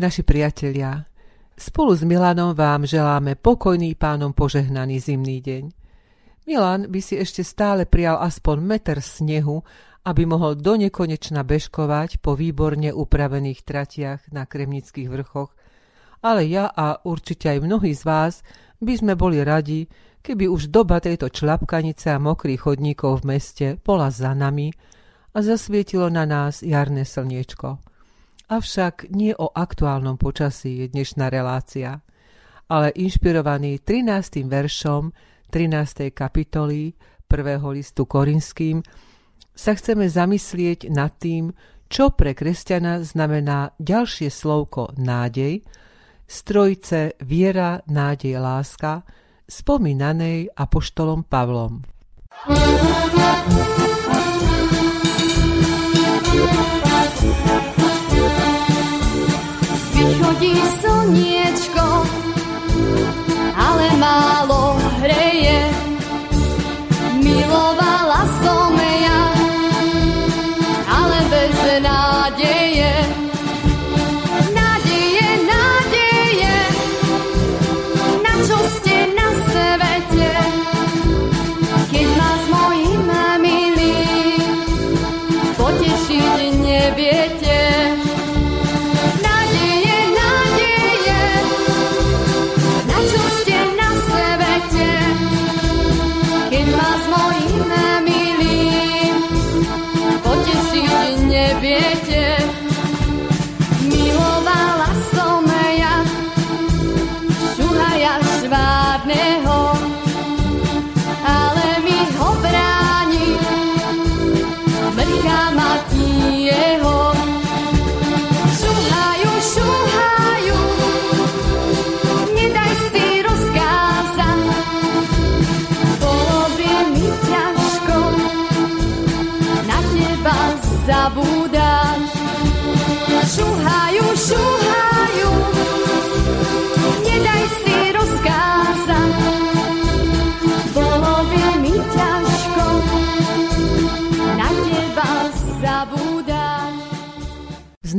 Naši priatelia, spolu s Milanom vám želáme pokojný pánom požehnaný zimný deň. Milan by si ešte stále prijal aspoň meter snehu, aby mohol do nekonečna bežkovať po výborne upravených tratiach na Kremnických vrchoch, ale ja a určite aj mnohí z vás by sme boli radi, keby už doba tejto člapkanice a mokrých chodníkov v meste bola za nami a zasvietilo na nás jarné slniečko. Avšak nie o aktuálnom počasí je dnešná relácia, ale inšpirovaný 13. veršom 13. kapitoly 1. listu Korinským sa chceme zamyslieť nad tým, čo pre kresťana znamená ďalšie slovko nádej, strojce viera, nádej, láska, spomínanej apoštolom Pavlom. Vychodí slniečko, ale málo hreje. Milovala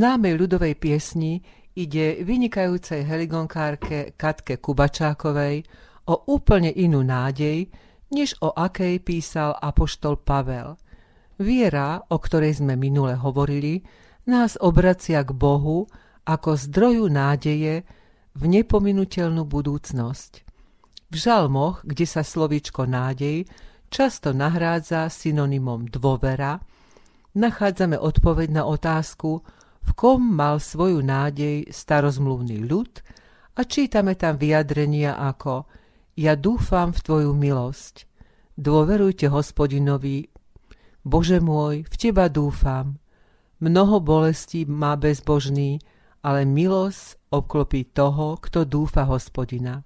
známej ľudovej piesni ide vynikajúcej heligonkárke Katke Kubačákovej o úplne inú nádej, než o akej písal apoštol Pavel. Viera, o ktorej sme minule hovorili, nás obracia k Bohu ako zdroju nádeje v nepominuteľnú budúcnosť. V žalmoch, kde sa slovíčko nádej často nahrádza synonymom dôvera, nachádzame odpoveď na otázku, v kom mal svoju nádej starozmluvný ľud a čítame tam vyjadrenia ako Ja dúfam v Tvoju milosť. Dôverujte hospodinovi, Bože môj, v Teba dúfam. Mnoho bolestí má bezbožný, ale milosť obklopí toho, kto dúfa hospodina.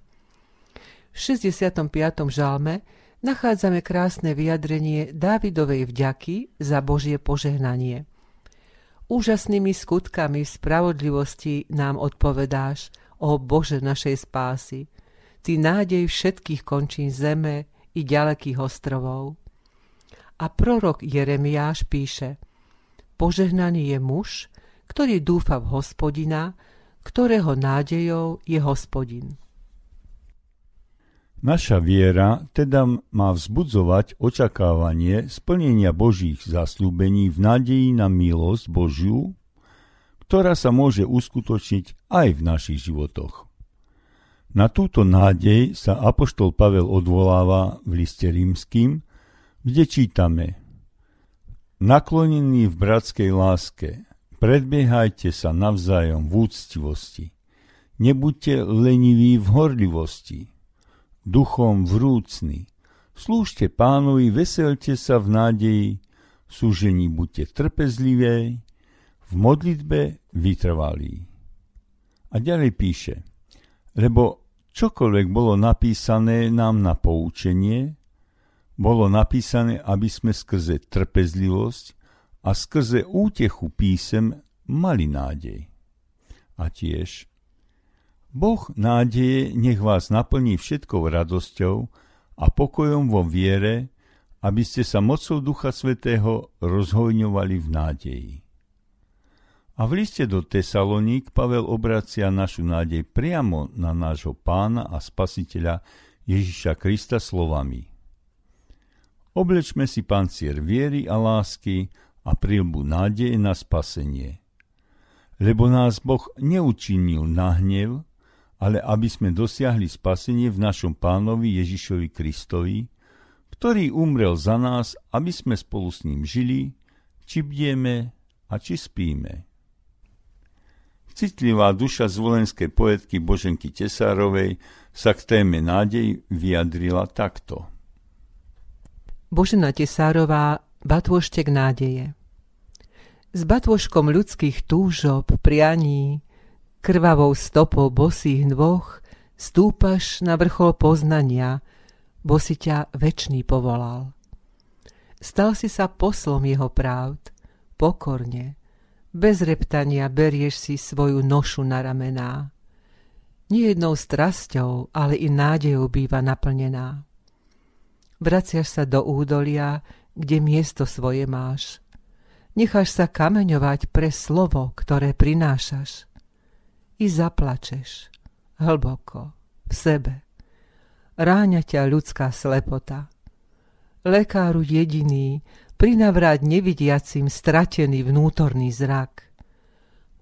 V 65. žalme nachádzame krásne vyjadrenie Dávidovej vďaky za Božie požehnanie. Úžasnými skutkami spravodlivosti nám odpovedáš, o Bože našej spásy. Ty nádej všetkých končín zeme i ďalekých ostrovov. A prorok Jeremiáš píše Požehnaný je muž, ktorý dúfa v hospodina, ktorého nádejou je hospodin. Naša viera teda má vzbudzovať očakávanie splnenia Božích zaslúbení v nádeji na milosť Božiu, ktorá sa môže uskutočniť aj v našich životoch. Na túto nádej sa Apoštol Pavel odvoláva v liste rímským, kde čítame Naklonení v bratskej láske, predbiehajte sa navzájom v úctivosti, nebuďte leniví v horlivosti, duchom vrúcni. Slúžte pánovi, veselte sa v nádeji, v súžení buďte trpezlivé, v modlitbe vytrvalí. A ďalej píše, lebo čokoľvek bolo napísané nám na poučenie, bolo napísané, aby sme skrze trpezlivosť a skrze útechu písem mali nádej. A tiež Boh nádeje nech vás naplní všetkou radosťou a pokojom vo viere, aby ste sa mocou Ducha Svetého rozhojňovali v nádeji. A v liste do Tesaloník Pavel obracia našu nádej priamo na nášho pána a spasiteľa Ježiša Krista slovami. Oblečme si pancier viery a lásky a prilbu nádeje na spasenie. Lebo nás Boh neučinil na hnev, ale aby sme dosiahli spasenie v našom pánovi Ježišovi Kristovi, ktorý umrel za nás, aby sme spolu s ním žili, či bdieme a či spíme. Citlivá duša zvolenskej poetky Boženky Tesárovej sa k téme nádej vyjadrila takto. Božena Tesárová, batôštek nádeje. S batôžkom ľudských túžob, prianí, krvavou stopou bosých dvoch stúpaš na vrchol poznania, bo si ťa večný povolal. Stal si sa poslom jeho právd, pokorne, bez reptania berieš si svoju nošu na ramená. Nie jednou strasťou, ale i nádejou býva naplnená. Vraciaš sa do údolia, kde miesto svoje máš. Necháš sa kameňovať pre slovo, ktoré prinášaš. I zaplačeš, hlboko, v sebe. Ráňa ťa ľudská slepota. Lekáru jediný, prinavráť nevidiacim stratený vnútorný zrak.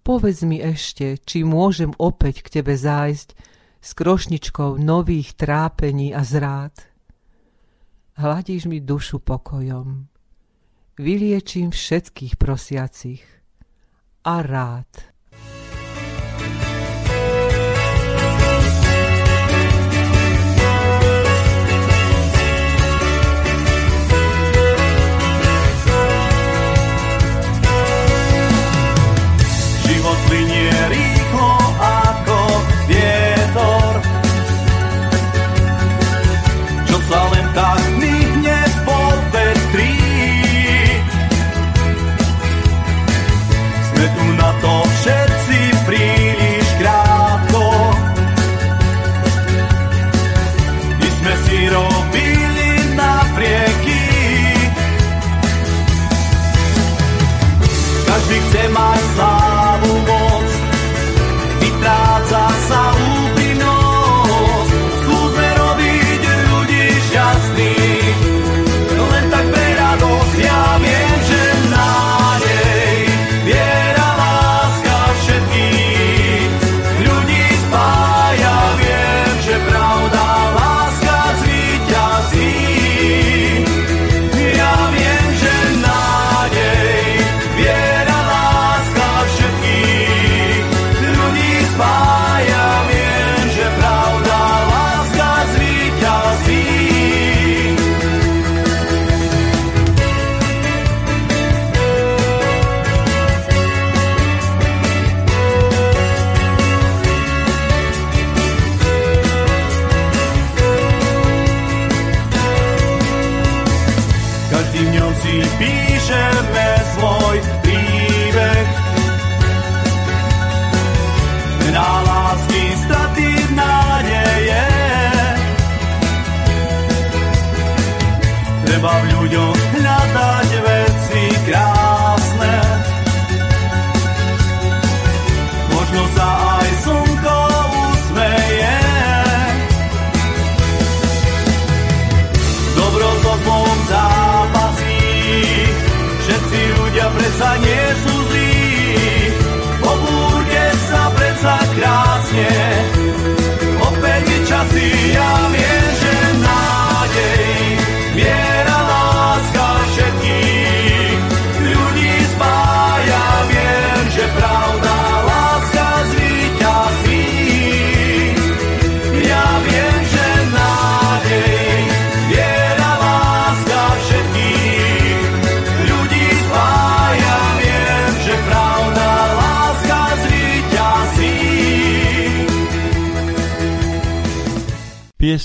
Povedz mi ešte, či môžem opäť k tebe zájsť s krošničkou nových trápení a zrád. Hladíš mi dušu pokojom, vyliečím všetkých prosiacich a rád. 比什么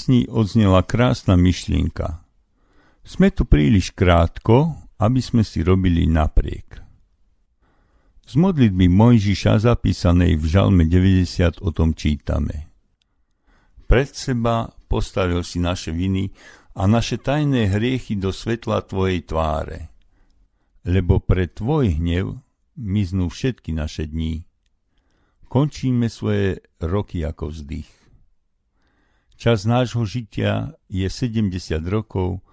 piesni odznela krásna myšlienka. Sme tu príliš krátko, aby sme si robili napriek. Z modlitby Mojžiša zapísanej v Žalme 90 o tom čítame. Pred seba postavil si naše viny a naše tajné hriechy do svetla Tvojej tváre. Lebo pre Tvoj hnev miznú všetky naše dní. Končíme svoje roky ako vzdych. Čas nášho žitia je 70 rokov,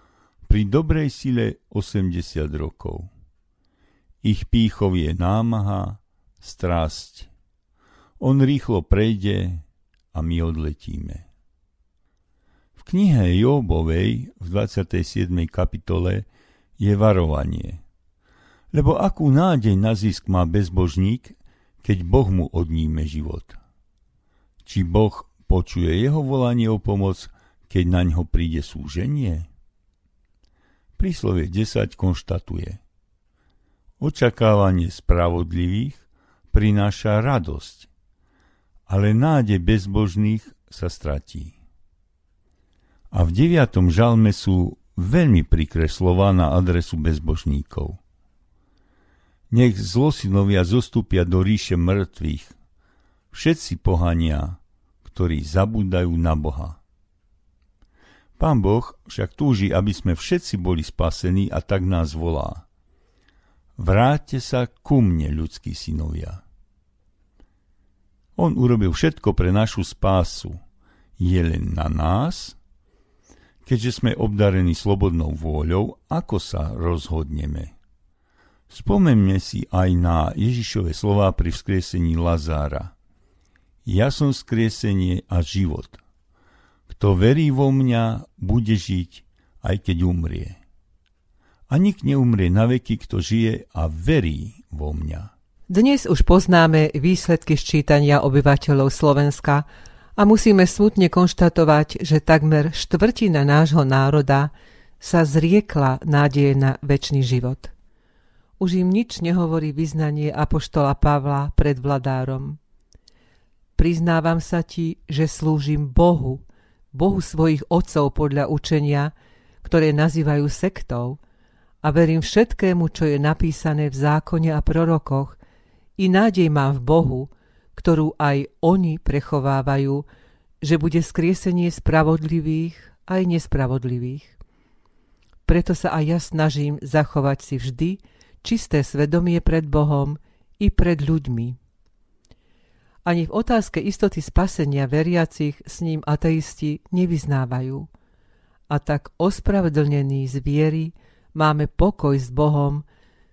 pri dobrej sile 80 rokov. Ich pýchov je námaha, strasť. On rýchlo prejde a my odletíme. V knihe Jobovej v 27. kapitole je varovanie. Lebo akú nádej na zisk má bezbožník, keď Boh mu odníme život? Či Boh počuje jeho volanie o pomoc, keď na ňo príde súženie? Príslovie 10 konštatuje. Očakávanie spravodlivých prináša radosť, ale nádej bezbožných sa stratí. A v deviatom žalme sú veľmi prikré slova na adresu bezbožníkov. Nech zlosinovia zostúpia do ríše mŕtvych, všetci pohania, ktorí zabúdajú na Boha. Pán Boh však túži, aby sme všetci boli spasení a tak nás volá. Vráťte sa ku mne, ľudskí synovia. On urobil všetko pre našu spásu. Je len na nás, keďže sme obdarení slobodnou vôľou, ako sa rozhodneme. Spomeňme si aj na Ježišove slová pri vzkriesení Lazára. Ja som skriesenie a život – kto verí vo mňa, bude žiť, aj keď umrie. A nik neumrie na veky, kto žije a verí vo mňa. Dnes už poznáme výsledky ščítania obyvateľov Slovenska a musíme smutne konštatovať, že takmer štvrtina nášho národa sa zriekla nádeje na väčší život. Už im nič nehovorí vyznanie apoštola Pavla pred vladárom. Priznávam sa ti, že slúžim Bohu, Bohu svojich otcov podľa učenia, ktoré nazývajú sektou, a verím všetkému, čo je napísané v zákone a prorokoch, i nádej mám v Bohu, ktorú aj oni prechovávajú, že bude skriesenie spravodlivých aj nespravodlivých. Preto sa aj ja snažím zachovať si vždy čisté svedomie pred Bohom i pred ľuďmi. Ani v otázke istoty spasenia veriacich s ním ateisti nevyznávajú. A tak ospravedlnení z viery máme pokoj s Bohom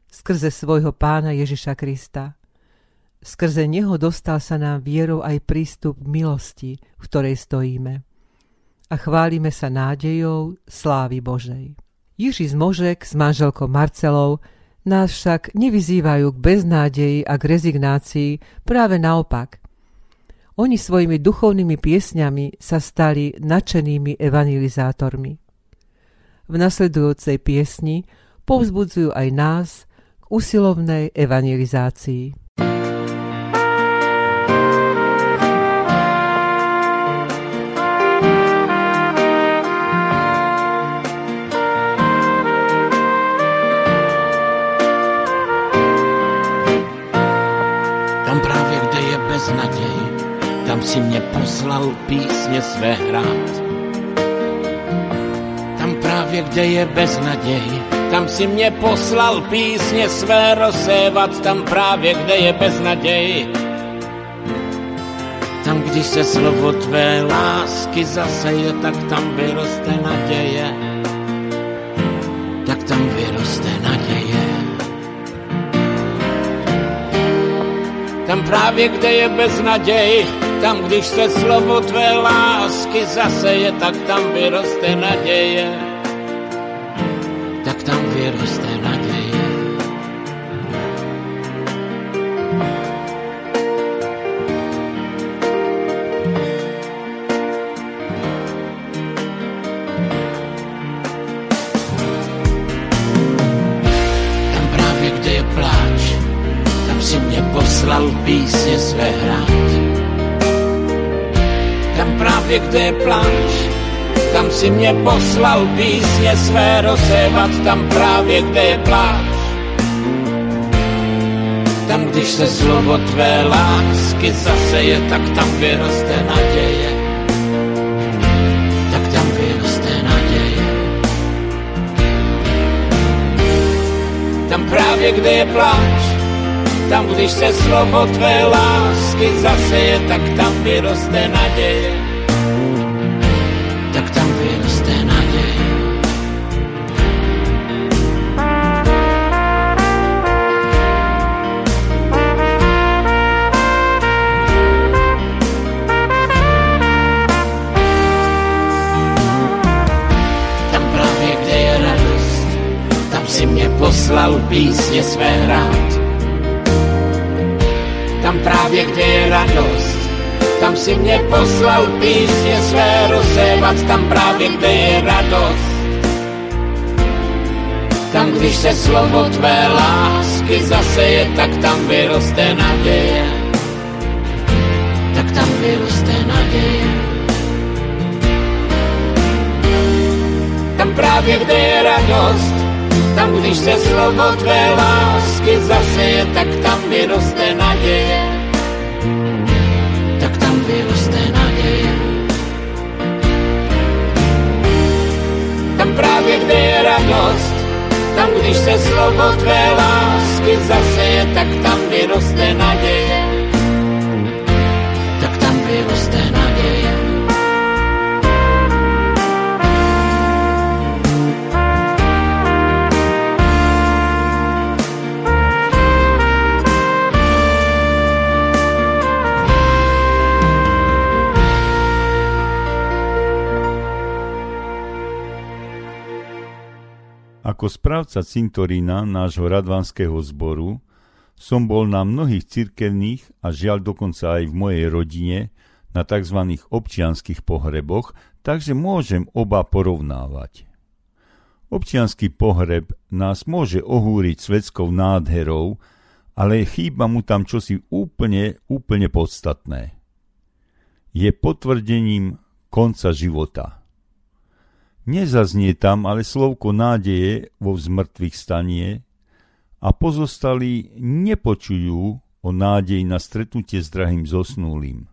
skrze svojho pána Ježiša Krista. Skrze neho dostal sa nám vierou aj prístup k milosti, v ktorej stojíme. A chválime sa nádejou slávy Božej. Z Možek s manželkou Marcelou nás však nevyzývajú k beznádeji a k rezignácii, práve naopak – oni svojimi duchovnými piesňami sa stali nadšenými evangelizátormi. V nasledujúcej piesni povzbudzujú aj nás k usilovnej evangelizácii. Poslal písně své hrát. Tam právě, kde je beznaděj, tam si mě poslal písně své rozsévat, tam právě, kde je beznaděj. Tam, když se slovo tvé lásky zaseje, tak tam vyroste naděje. Tak tam vyroste naděje. Tam právě, kde je beznaděj, tam, když se slovo tvé lásky zaseje, tak tam vyroste naděje. Tak tam vyroste naděje. Tam právě, kde je pláč, tam si mě poslal písně své hrát právě kde je pláč, tam si mě poslal písně své rozsévat, tam právě kde je pláč. Tam, když se slovo tvé lásky zaseje, tak tam vyroste naděje. Tak tam vyroste naděje. Tam právě kde je pláč, Tam, když se slovo tvé lásky zaseje, tak tam vyroste naděje. Písně své hrát tam právě kde je radost. Tam si mě poslal písně své rozsévat, tam právě kde je radost. Tam, když se slovo tvé lásky zaseje, tak tam vyroste naděje. Tak tam vyroste naděje. Tam právě kde je radost, když se slovo tvé lásky zaseje, tak tam vyroste naděje. Tak tam vyroste naděje. Tam právě, kde je radost, tam, když se slovo tvé lásky zaseje, tak tam vyroste naděje. Ako správca cintorína nášho radvanského zboru som bol na mnohých cirkevných a žiaľ dokonca aj v mojej rodine na tzv. občianských pohreboch, takže môžem oba porovnávať. Občianský pohreb nás môže ohúriť svetskou nádherou, ale chýba mu tam čosi úplne, úplne podstatné. Je potvrdením konca života. Nezaznie tam ale slovko nádeje vo vzmrtvých stanie a pozostali nepočujú o nádej na stretnutie s drahým zosnulým.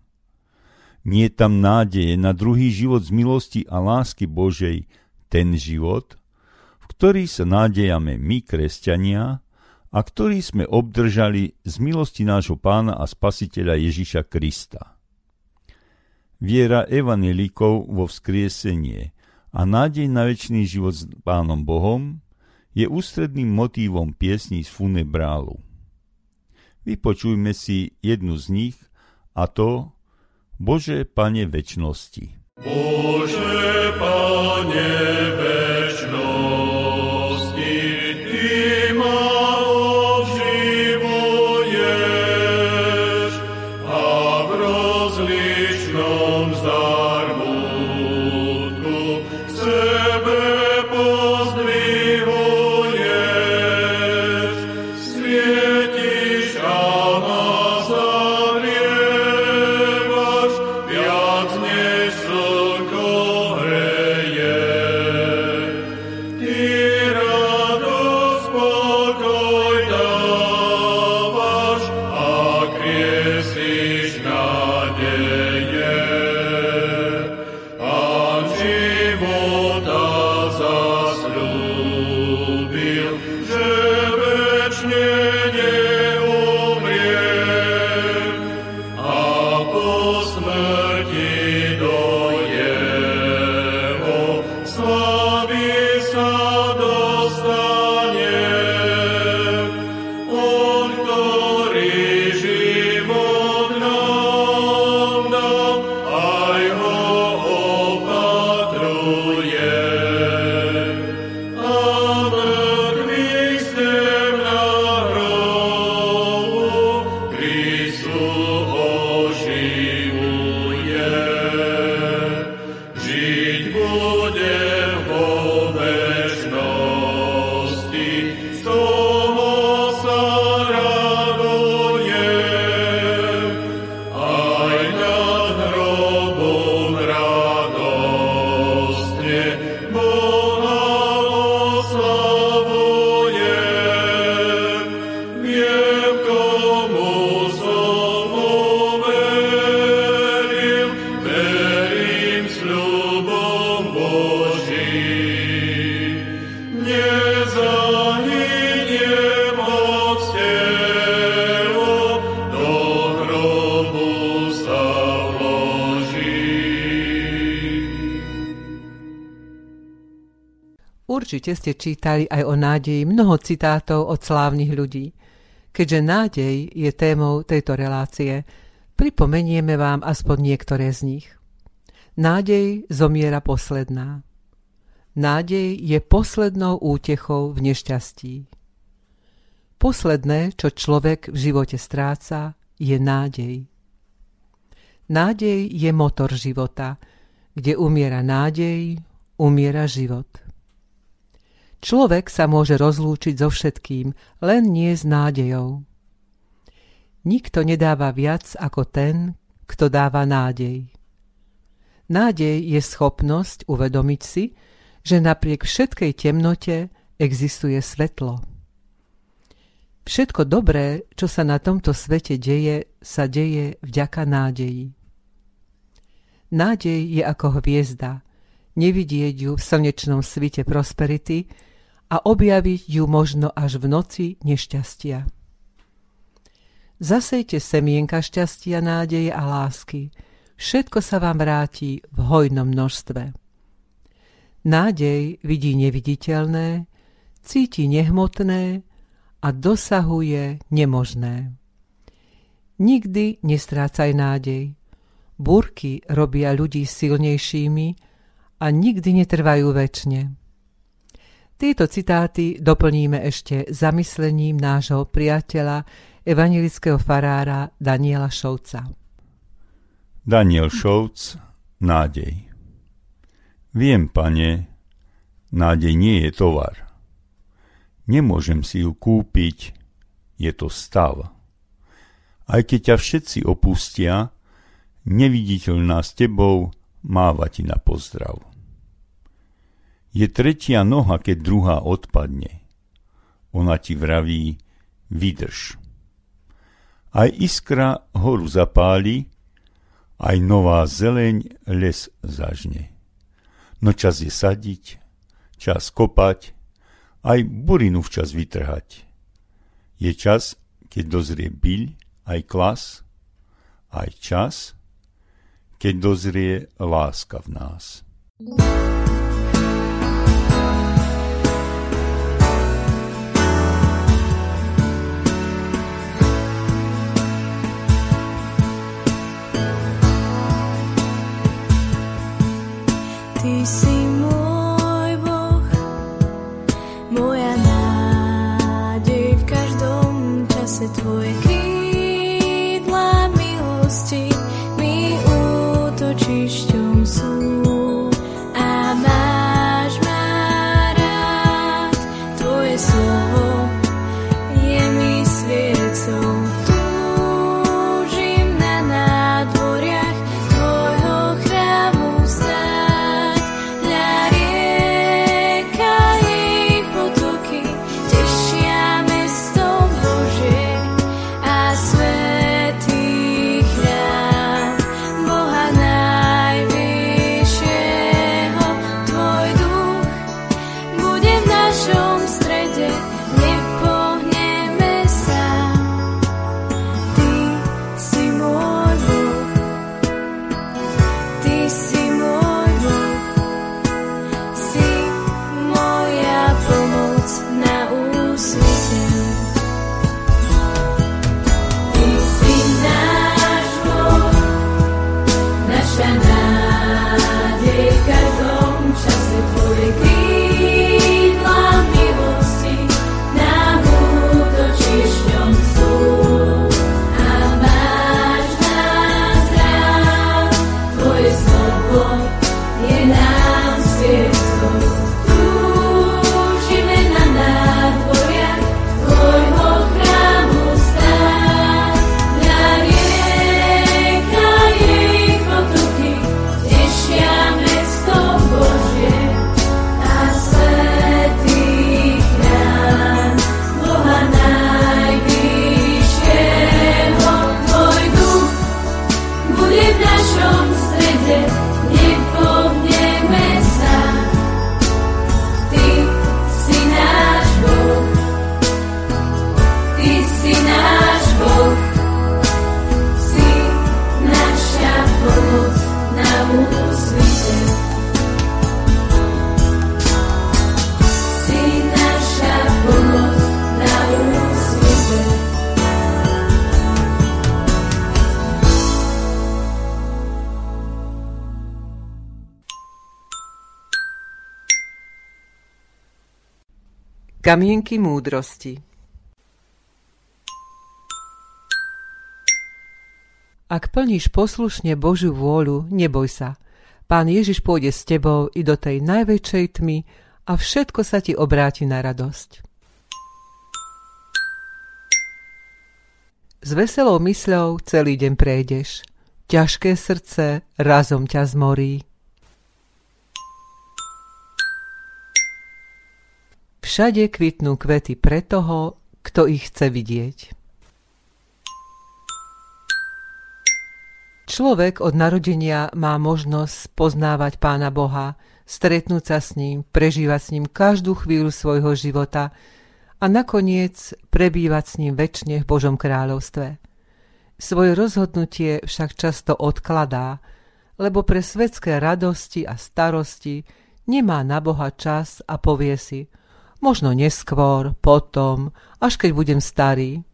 Nie tam nádeje na druhý život z milosti a lásky Božej, ten život, v ktorý sa nádejame my, kresťania, a ktorý sme obdržali z milosti nášho pána a spasiteľa Ježiša Krista. Viera evanelikov vo vzkriesenie – a nádej na väčší život s Pánom Bohom je ústredným motívom piesní z funebrálu. Vypočujme si jednu z nich a to Bože Pane väčnosti. Bože Pane Určite ste čítali aj o nádeji mnoho citátov od slávnych ľudí. Keďže nádej je témou tejto relácie, pripomenieme vám aspoň niektoré z nich. Nádej zomiera posledná. Nádej je poslednou útechou v nešťastí. Posledné, čo človek v živote stráca, je nádej. Nádej je motor života. Kde umiera nádej, umiera život. Človek sa môže rozlúčiť so všetkým, len nie s nádejou. Nikto nedáva viac ako ten, kto dáva nádej. Nádej je schopnosť uvedomiť si, že napriek všetkej temnote existuje svetlo. Všetko dobré, čo sa na tomto svete deje, sa deje vďaka nádeji. Nádej je ako hviezda, nevidieť ju v slnečnom svite prosperity, a objaviť ju možno až v noci nešťastia. Zasejte semienka šťastia, nádeje a lásky. Všetko sa vám vráti v hojnom množstve. Nádej vidí neviditeľné, cíti nehmotné a dosahuje nemožné. Nikdy nestrácaj nádej. Búrky robia ľudí silnejšími a nikdy netrvajú väčšine. Tieto citáty doplníme ešte zamyslením nášho priateľa, evangelického farára Daniela Šovca. Daniel Šovc, nádej. Viem, pane, nádej nie je tovar. Nemôžem si ju kúpiť, je to stav. Aj keď ťa všetci opustia, neviditeľná s tebou máva ti na pozdrav. Je tretia noha, keď druhá odpadne. Ona ti vraví, vydrž. Aj iskra horu zapáli, aj nová zeleň les zažne. No čas je sadiť, čas kopať, aj burinu včas vytrhať. Je čas, keď dozrie byľ, aj klas, aj čas, keď dozrie láska v nás. thank you Kamienky múdrosti Ak plníš poslušne Božiu vôľu, neboj sa. Pán Ježiš pôjde s tebou i do tej najväčšej tmy a všetko sa ti obráti na radosť. S veselou mysľou celý deň prejdeš. Ťažké srdce razom ťa zmorí. Všade kvitnú kvety pre toho, kto ich chce vidieť. Človek od narodenia má možnosť poznávať Pána Boha, stretnúť sa s ním, prežívať s ním každú chvíľu svojho života a nakoniec prebývať s ním väčšine v Božom kráľovstve. Svoje rozhodnutie však často odkladá, lebo pre svetské radosti a starosti nemá na Boha čas a povie si – Možno neskôr, potom, až keď budem starý.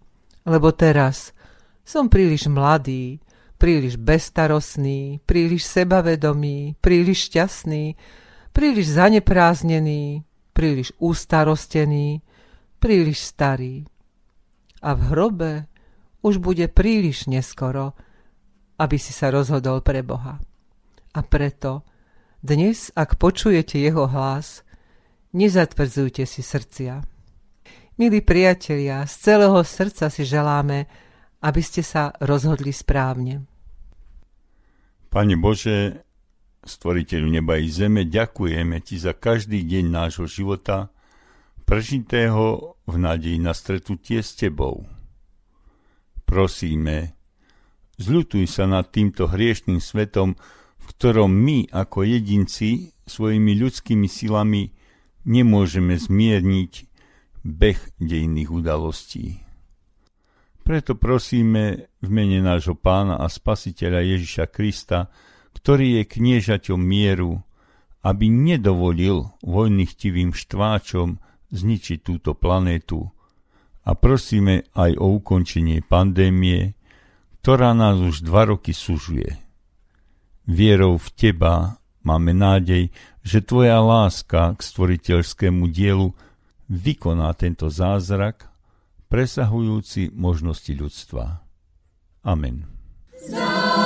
Lebo teraz som príliš mladý, príliš bestarostný, príliš sebavedomý, príliš šťastný, príliš zanepráznený, príliš ústarostený, príliš starý. A v hrobe už bude príliš neskoro, aby si sa rozhodol pre Boha. A preto dnes, ak počujete jeho hlas, nezatvrdzujte si srdcia. Milí priatelia, z celého srdca si želáme, aby ste sa rozhodli správne. Pane Bože, stvoriteľu neba i zeme, ďakujeme Ti za každý deň nášho života, prežitého v nádeji na stretnutie s Tebou. Prosíme, zľutuj sa nad týmto hriešným svetom, v ktorom my ako jedinci svojimi ľudskými silami nemôžeme zmierniť beh dejných udalostí. Preto prosíme v mene nášho pána a spasiteľa Ježiša Krista, ktorý je kniežaťom mieru, aby nedovolil vojnychtivým štváčom zničiť túto planétu. A prosíme aj o ukončenie pandémie, ktorá nás už dva roky sužuje. Vierou v Teba máme nádej, že tvoja láska k stvoriteľskému dielu vykoná tento zázrak, presahujúci možnosti ľudstva. Amen. Ježiš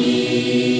You.